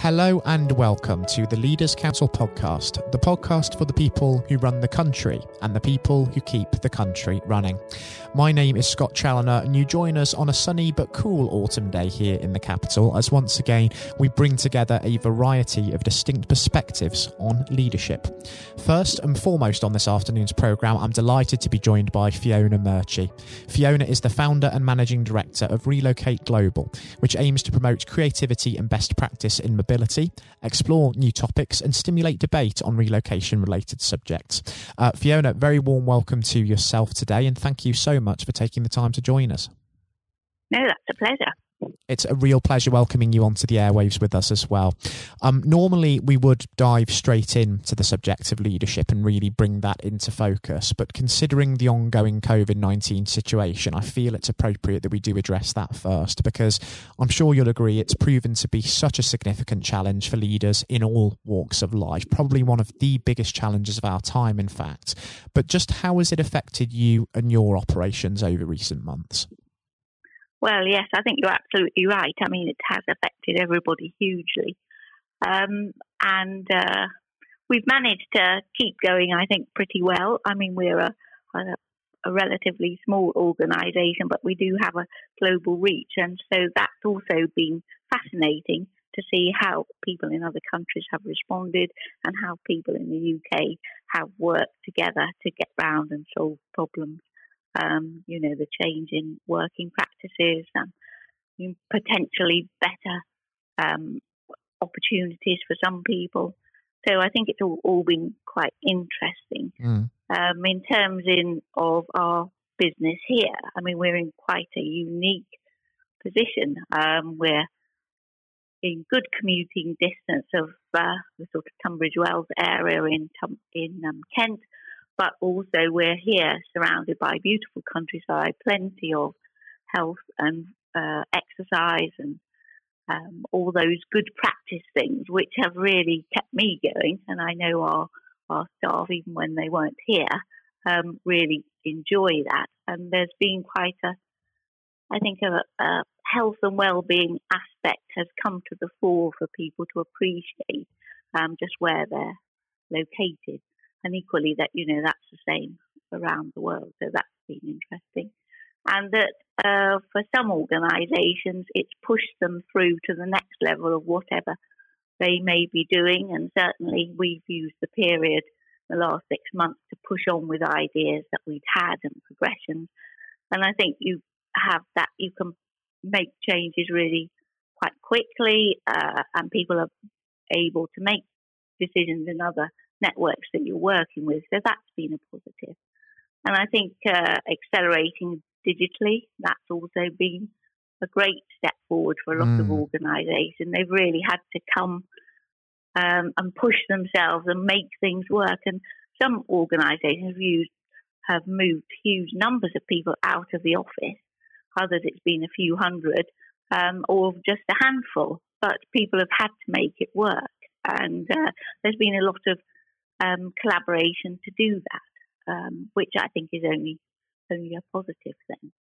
Hello and welcome to the Leaders Council podcast, the podcast for the people who run the country and the people who keep the country running. My name is Scott Challoner, and you join us on a sunny but cool autumn day here in the capital as once again we bring together a variety of distinct perspectives on leadership. First and foremost on this afternoon's programme, I'm delighted to be joined by Fiona Murchie. Fiona is the founder and managing director of Relocate Global, which aims to promote creativity and best practice in explore new topics, and stimulate debate on relocation related subjects. Uh, Fiona, very warm welcome to yourself today, and thank you so much for taking the time to join us. No, that's a pleasure. It's a real pleasure welcoming you onto the airwaves with us as well. Um, normally, we would dive straight into the subject of leadership and really bring that into focus. But considering the ongoing COVID 19 situation, I feel it's appropriate that we do address that first because I'm sure you'll agree it's proven to be such a significant challenge for leaders in all walks of life, probably one of the biggest challenges of our time, in fact. But just how has it affected you and your operations over recent months? Well, yes, I think you're absolutely right. I mean, it has affected everybody hugely. Um, and uh, we've managed to keep going, I think, pretty well. I mean, we're a, a, a, relatively small organisation, but we do have a global reach. And so that's also been fascinating to see how people in other countries have responded and how people in the UK have worked together to get round and solve problems um, you know, the change in working practices and potentially better um, opportunities for some people. So I think it's all, all been quite interesting. Mm. Um, in terms in of our business here, I mean, we're in quite a unique position. Um, we're in good commuting distance of uh, the sort of Tunbridge Wells area in in um, Kent, but also we're here surrounded by beautiful countryside, plenty of health and uh, exercise and um, all those good practice things, which have really kept me going. And I know our, our staff, even when they weren't here, um, really enjoy that. And there's been quite a, I think, a, a health and well-being aspect has come to the fore for people to appreciate um, just where they're located and equally that you know that's the same around the world. So that's been interesting, and that uh, for some organisations it's pushed them through to the next level of whatever they may be doing, and certainly we've used the period the last six months to push on with ideas that we'd had and progressions. And I think you have that you can make changes really quite quickly, uh, and people are able to make decisions in other networks that you're working with. So that's been a positive. And I think uh, accelerating digitally, that's also been a great step forward for a lot mm. of organisations. They've really had to come um, and push themselves and make things work. And some organisations have, used, have moved huge numbers of people out of the office. Others, it's been a few hundred um, or just a handful. But people have had to make it work. And uh, there's been a lot of um, collaboration to do that, um, which I think is only only a positive thing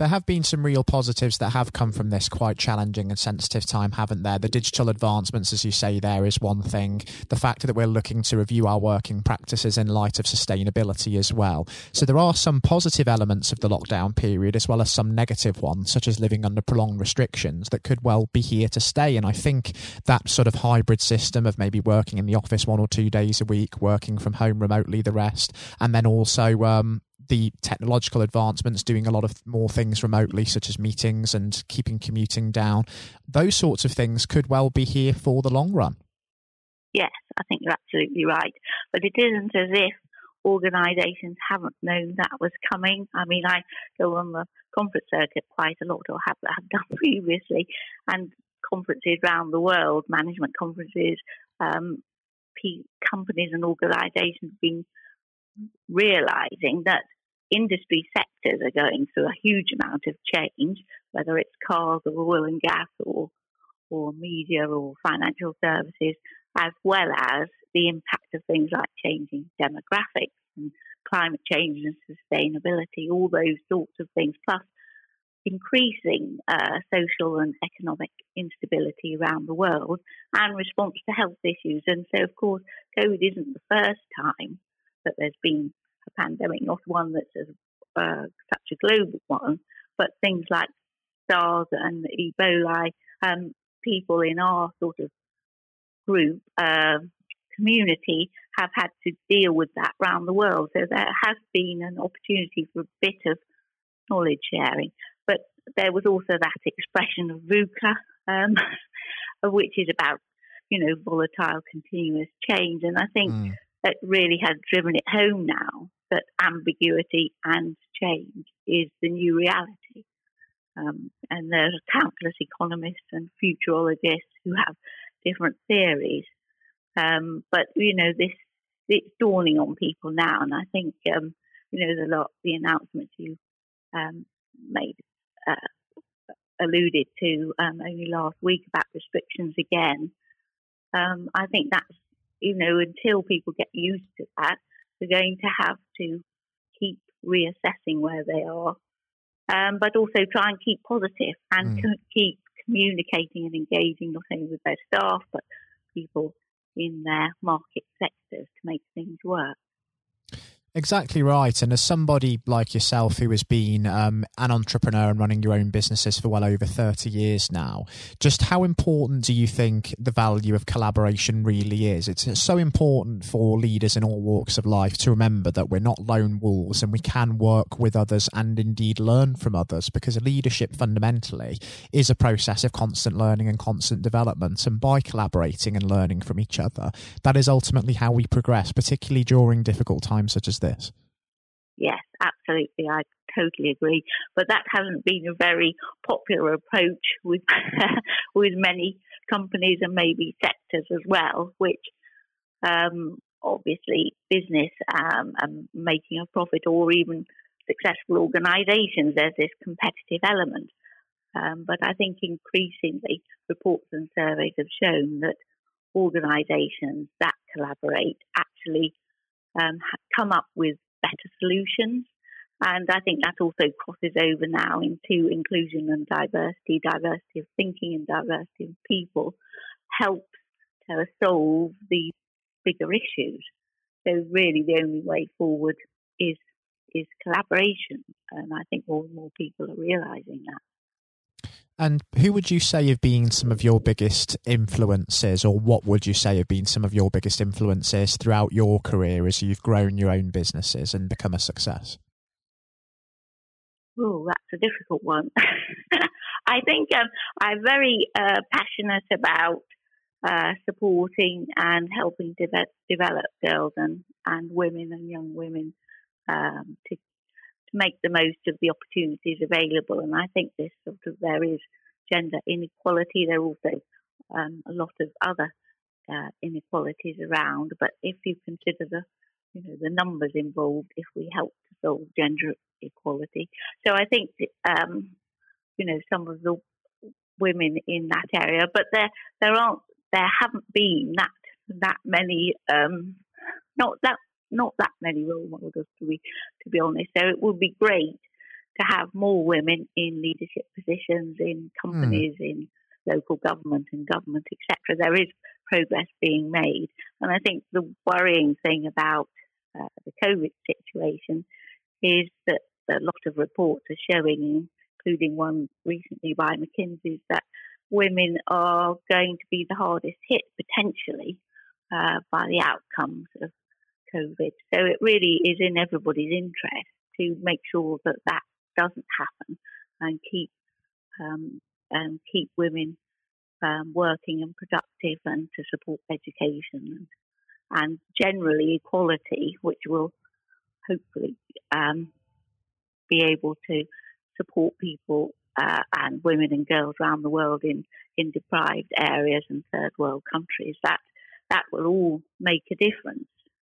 there have been some real positives that have come from this quite challenging and sensitive time, haven't there? The digital advancements, as you say, there is one thing. The fact that we're looking to review our working practices in light of sustainability as well. So there are some positive elements of the lockdown period, as well as some negative ones, such as living under prolonged restrictions that could well be here to stay. And I think that sort of hybrid system of maybe working in the office one or two days a week, working from home remotely the rest, and then also um, the technological advancements, doing a lot of more things remotely, such as meetings and keeping commuting down, those sorts of things could well be here for the long run. Yes, I think you're absolutely right. But it isn't as if organisations haven't known that was coming. I mean, I go on the conference circuit quite a lot, or have, have done previously, and conferences around the world, management conferences, um, companies and organisations have been realising that industry sectors are going through a huge amount of change, whether it's cars or oil and gas or or media or financial services, as well as the impact of things like changing demographics and climate change and sustainability, all those sorts of things, plus increasing uh, social and economic instability around the world and response to health issues. And so, of course, COVID isn't the first time that there's been a pandemic, not one that's uh, such a global one, but things like SARS and Ebola. Um, people in our sort of group uh, community have had to deal with that around the world. So there has been an opportunity for a bit of knowledge sharing. But there was also that expression of VUCA, um, which is about, you know, volatile continuous change. And I think mm. it really has driven it home now that ambiguity and change is the new reality. Um, and there are countless economists and futurologists who have different theories. Um, but you know, this it's dawning on people now, and I think um, you know the lot the announcements you um, made uh, alluded to um, only last week about restrictions again. Um, I think that's you know until people get used to that, they're going to have to keep reassessing where they are, um, but also try and keep positive and mm. keep communicating and engaging not only with their staff but people in their market sectors to make things work. Exactly right. And as somebody like yourself who has been um, an entrepreneur and running your own businesses for well over 30 years now, just how important do you think the value of collaboration really is? It's so important for leaders in all walks of life to remember that we're not lone wolves and we can work with others and indeed learn from others because leadership fundamentally is a process of constant learning and constant development. And by collaborating and learning from each other, that is ultimately how we progress, particularly during difficult times such as this. Yes, absolutely. I totally agree. But that hasn't been a very popular approach with with many companies and maybe sectors as well, which um, obviously business um, and making a profit or even successful organisations, there's this competitive element. Um, but I think increasingly reports and surveys have shown that organisations that collaborate actually um, come up with better solutions. And I think that also crosses over now into inclusion and diversity, diversity of thinking and diversity of people helps to solve these bigger issues. So really the only way forward is is collaboration. And I think more and more people are realizing that. And who would you say have been some of your biggest influences, or what would you say have been some of your biggest influences throughout your career as you've grown your own businesses and become a success? Oh, that's a difficult one. I think um, I'm very uh, passionate about uh, supporting and helping de- develop girls and, and women and young women um, to to make the most of the opportunities available. And I think this sort of there is gender inequality. There are also um, a lot of other uh, inequalities around. But if you consider the you know the numbers involved, if we help to solve gender equality, so I think um, you know some of the women in that area, but there there aren't there haven't been that that many um, not that not that many role models to be to be honest. So it would be great to have more women in leadership positions in companies, mm. in local government and government, etc. There is progress being made, and I think the worrying thing about uh, the COVID situation is that a lot of reports are showing, including one recently by McKinsey, that women are going to be the hardest hit potentially uh, by the outcomes of COVID. So it really is in everybody's interest to make sure that that doesn't happen and keep um, and keep women um, working and productive and to support education and, and generally equality, which will hopefully um, be able to support people uh, and women and girls around the world in, in deprived areas and third world countries. That that will all make a difference.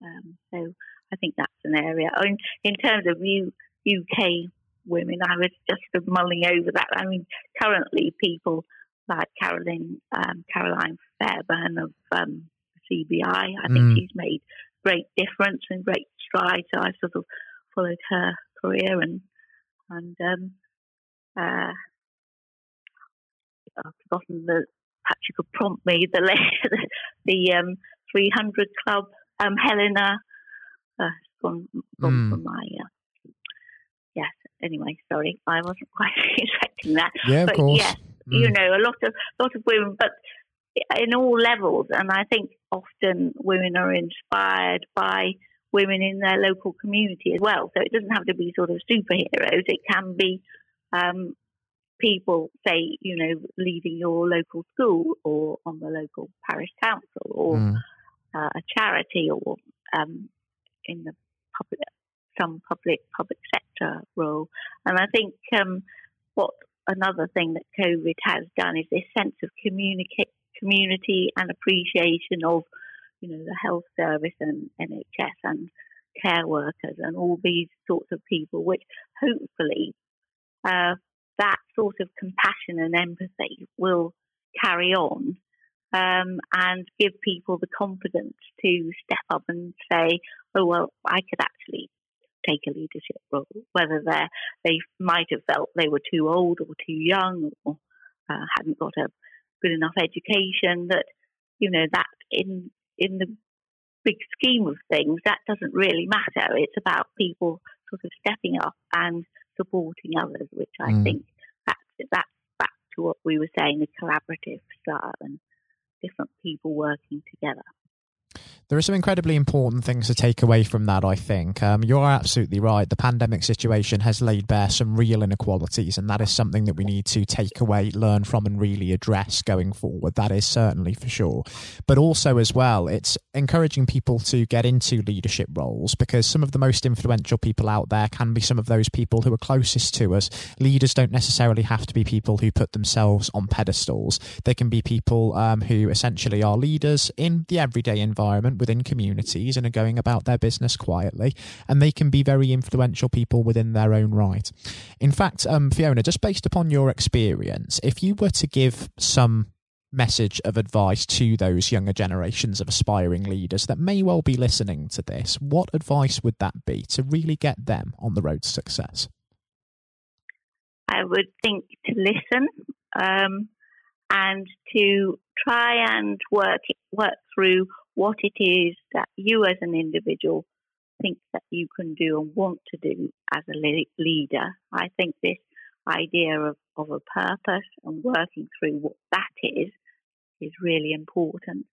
Um, so I think that's an area. In, in terms of U, UK women, I was just mulling over that. I mean, currently people like Caroline um, Caroline Fairbairn of um, CBI, I think mm. she's made great difference and great strides. So I sort of followed her career and and um, uh, I've forgotten the. Perhaps you could prompt me the the um, 300 Club. Um, Helena, uh, gone, gone mm. from my. Uh, yes. Anyway, sorry, I wasn't quite expecting that. Yeah, but of course. Yes, mm. you know, a lot of lot of women, but in all levels, and I think often women are inspired by women in their local community as well. So it doesn't have to be sort of superheroes. It can be um, people, say, you know, leading your local school or on the local parish council or mm. Uh, a charity or um, in the public, some public public sector role. And I think um, what another thing that COVID has done is this sense of community and appreciation of, you know, the health service and NHS and care workers and all these sorts of people, which hopefully uh, that sort of compassion and empathy will carry on um, and give people the confidence to step up and say, oh, well, I could actually take a leadership role, whether they they might have felt they were too old or too young or uh, hadn't got a good enough education that you know that in in the big scheme of things that doesn't really matter it's about people sort of stepping up and supporting others which i mm. think that's that's back to what we were saying the collaborative style and different people working together there are some incredibly important things to take away from that, I think. Um, you're absolutely right. The pandemic situation has laid bare some real inequalities, and that is something that we need to take away, learn from, and really address going forward. That is certainly for sure. But also, as well, it's encouraging people to get into leadership roles because some of the most influential people out there can be some of those people who are closest to us. Leaders don't necessarily have to be people who put themselves on pedestals, they can be people um, who essentially are leaders in the everyday environment within communities and are going about their business quietly, and they can be very influential people within their own right. In fact, um, Fiona, just based upon your experience, if you were to give some message of advice to those younger generations of aspiring leaders that may well be listening to this, what advice would that be to really get them on the road to success? I would think to listen um, and to try and work work through what it is that you as an individual think that you can do and want to do as a leader. I think this idea of, of a purpose and working through what that is is really important.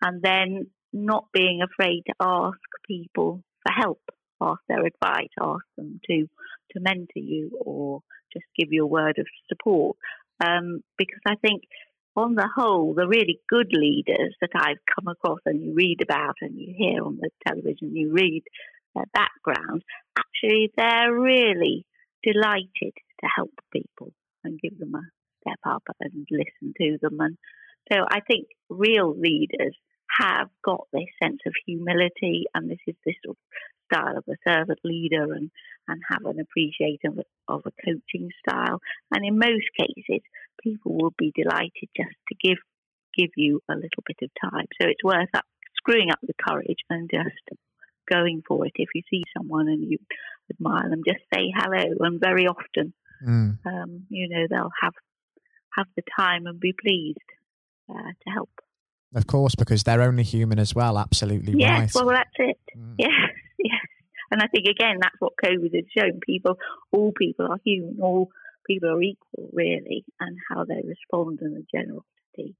And then not being afraid to ask people for help, ask their advice, ask them to, to mentor you or just give you a word of support. Um, because I think on the whole, the really good leaders that I've come across and you read about and you hear on the television, you read their background, actually they're really delighted to help people and give them a step up and listen to them. And so I think real leaders have got this sense of humility and this is this sort of style of a servant leader and, and have an appreciation of, of a coaching style. And in most cases, people will be delighted just to give give you a little bit of time. So it's worth up, screwing up the courage and just going for it. If you see someone and you admire them, just say hello. And very often, mm. um, you know, they'll have have the time and be pleased uh, to help. Of course, because they're only human as well. Absolutely yes, right. well, that's it. Mm. Yes, yes. And I think again, that's what COVID has shown. People, all people are human. All people are equal, really, and how they respond and the generosity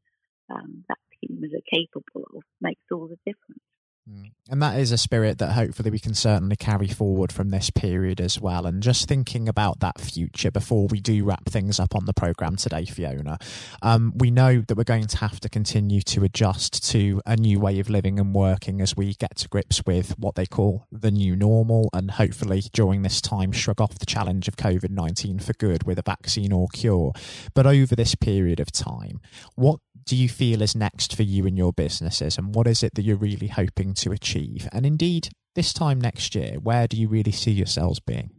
um, that humans are capable of makes all the difference. Mm. And that is a spirit that hopefully we can certainly carry forward from this period as well. And just thinking about that future before we do wrap things up on the programme today, Fiona, um, we know that we're going to have to continue to adjust to a new way of living and working as we get to grips with what they call the new normal. And hopefully during this time, shrug off the challenge of COVID 19 for good with a vaccine or cure. But over this period of time, what do you feel is next for you and your businesses? And what is it that you're really hoping to achieve? And indeed, this time next year, where do you really see yourselves being?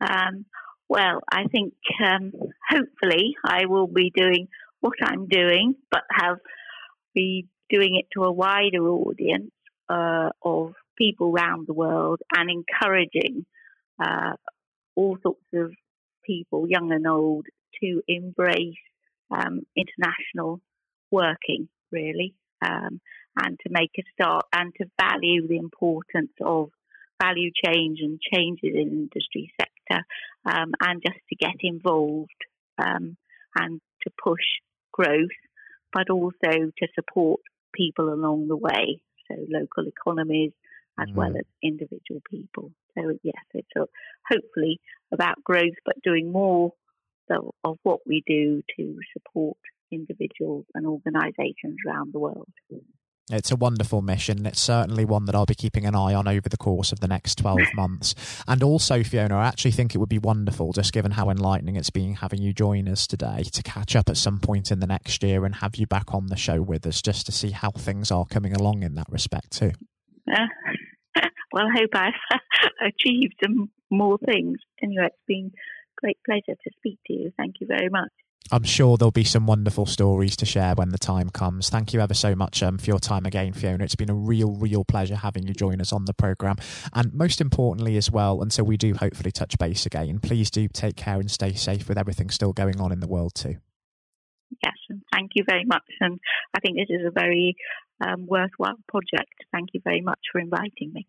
Um, well, I think um, hopefully I will be doing what I'm doing, but have be doing it to a wider audience uh, of people around the world and encouraging uh, all sorts of people, young and old, to embrace um, international working, really, um, and to make a start and to value the importance of value change and changes in industry sector, um, and just to get involved um, and to push growth, but also to support people along the way, so local economies as mm. well as individual people. So yes, it's a, hopefully about growth, but doing more of what we do to support individuals and organisations around the world. It's a wonderful mission. It's certainly one that I'll be keeping an eye on over the course of the next 12 months. And also, Fiona, I actually think it would be wonderful, just given how enlightening it's been having you join us today, to catch up at some point in the next year and have you back on the show with us just to see how things are coming along in that respect, too. Uh, well, I hope I've achieved some more things. Anyway, it's been a great pleasure to speak to you. Thank you very much. I'm sure there'll be some wonderful stories to share when the time comes. Thank you ever so much um, for your time again, Fiona. It's been a real, real pleasure having you join us on the programme. And most importantly, as well, until we do hopefully touch base again, please do take care and stay safe with everything still going on in the world, too. Yes, and thank you very much. And I think this is a very um, worthwhile project. Thank you very much for inviting me.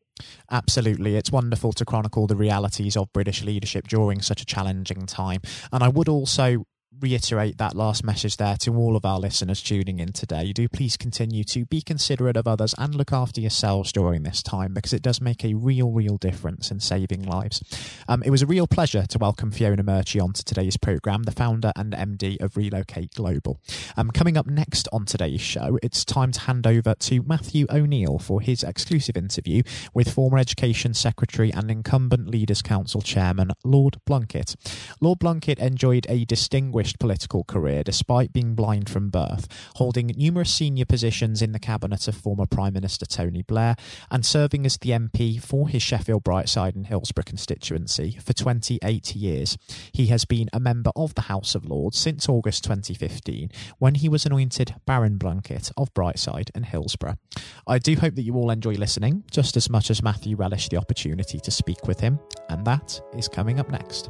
Absolutely. It's wonderful to chronicle the realities of British leadership during such a challenging time. And I would also reiterate that last message there to all of our listeners tuning in today. You Do please continue to be considerate of others and look after yourselves during this time because it does make a real, real difference in saving lives. Um, it was a real pleasure to welcome Fiona Murchie onto today's programme, the founder and MD of Relocate Global. Um, coming up next on today's show, it's time to hand over to Matthew O'Neill for his exclusive interview with former Education Secretary and incumbent Leaders Council Chairman Lord Blunkett. Lord Blunkett enjoyed a distinguished distinguished political career despite being blind from birth, holding numerous senior positions in the cabinet of former Prime Minister Tony Blair and serving as the MP for his Sheffield Brightside and Hillsborough constituency for 28 years. He has been a member of the House of Lords since August 2015 when he was anointed Baron Blunkett of Brightside and Hillsborough. I do hope that you all enjoy listening just as much as Matthew relished the opportunity to speak with him, and that is coming up next.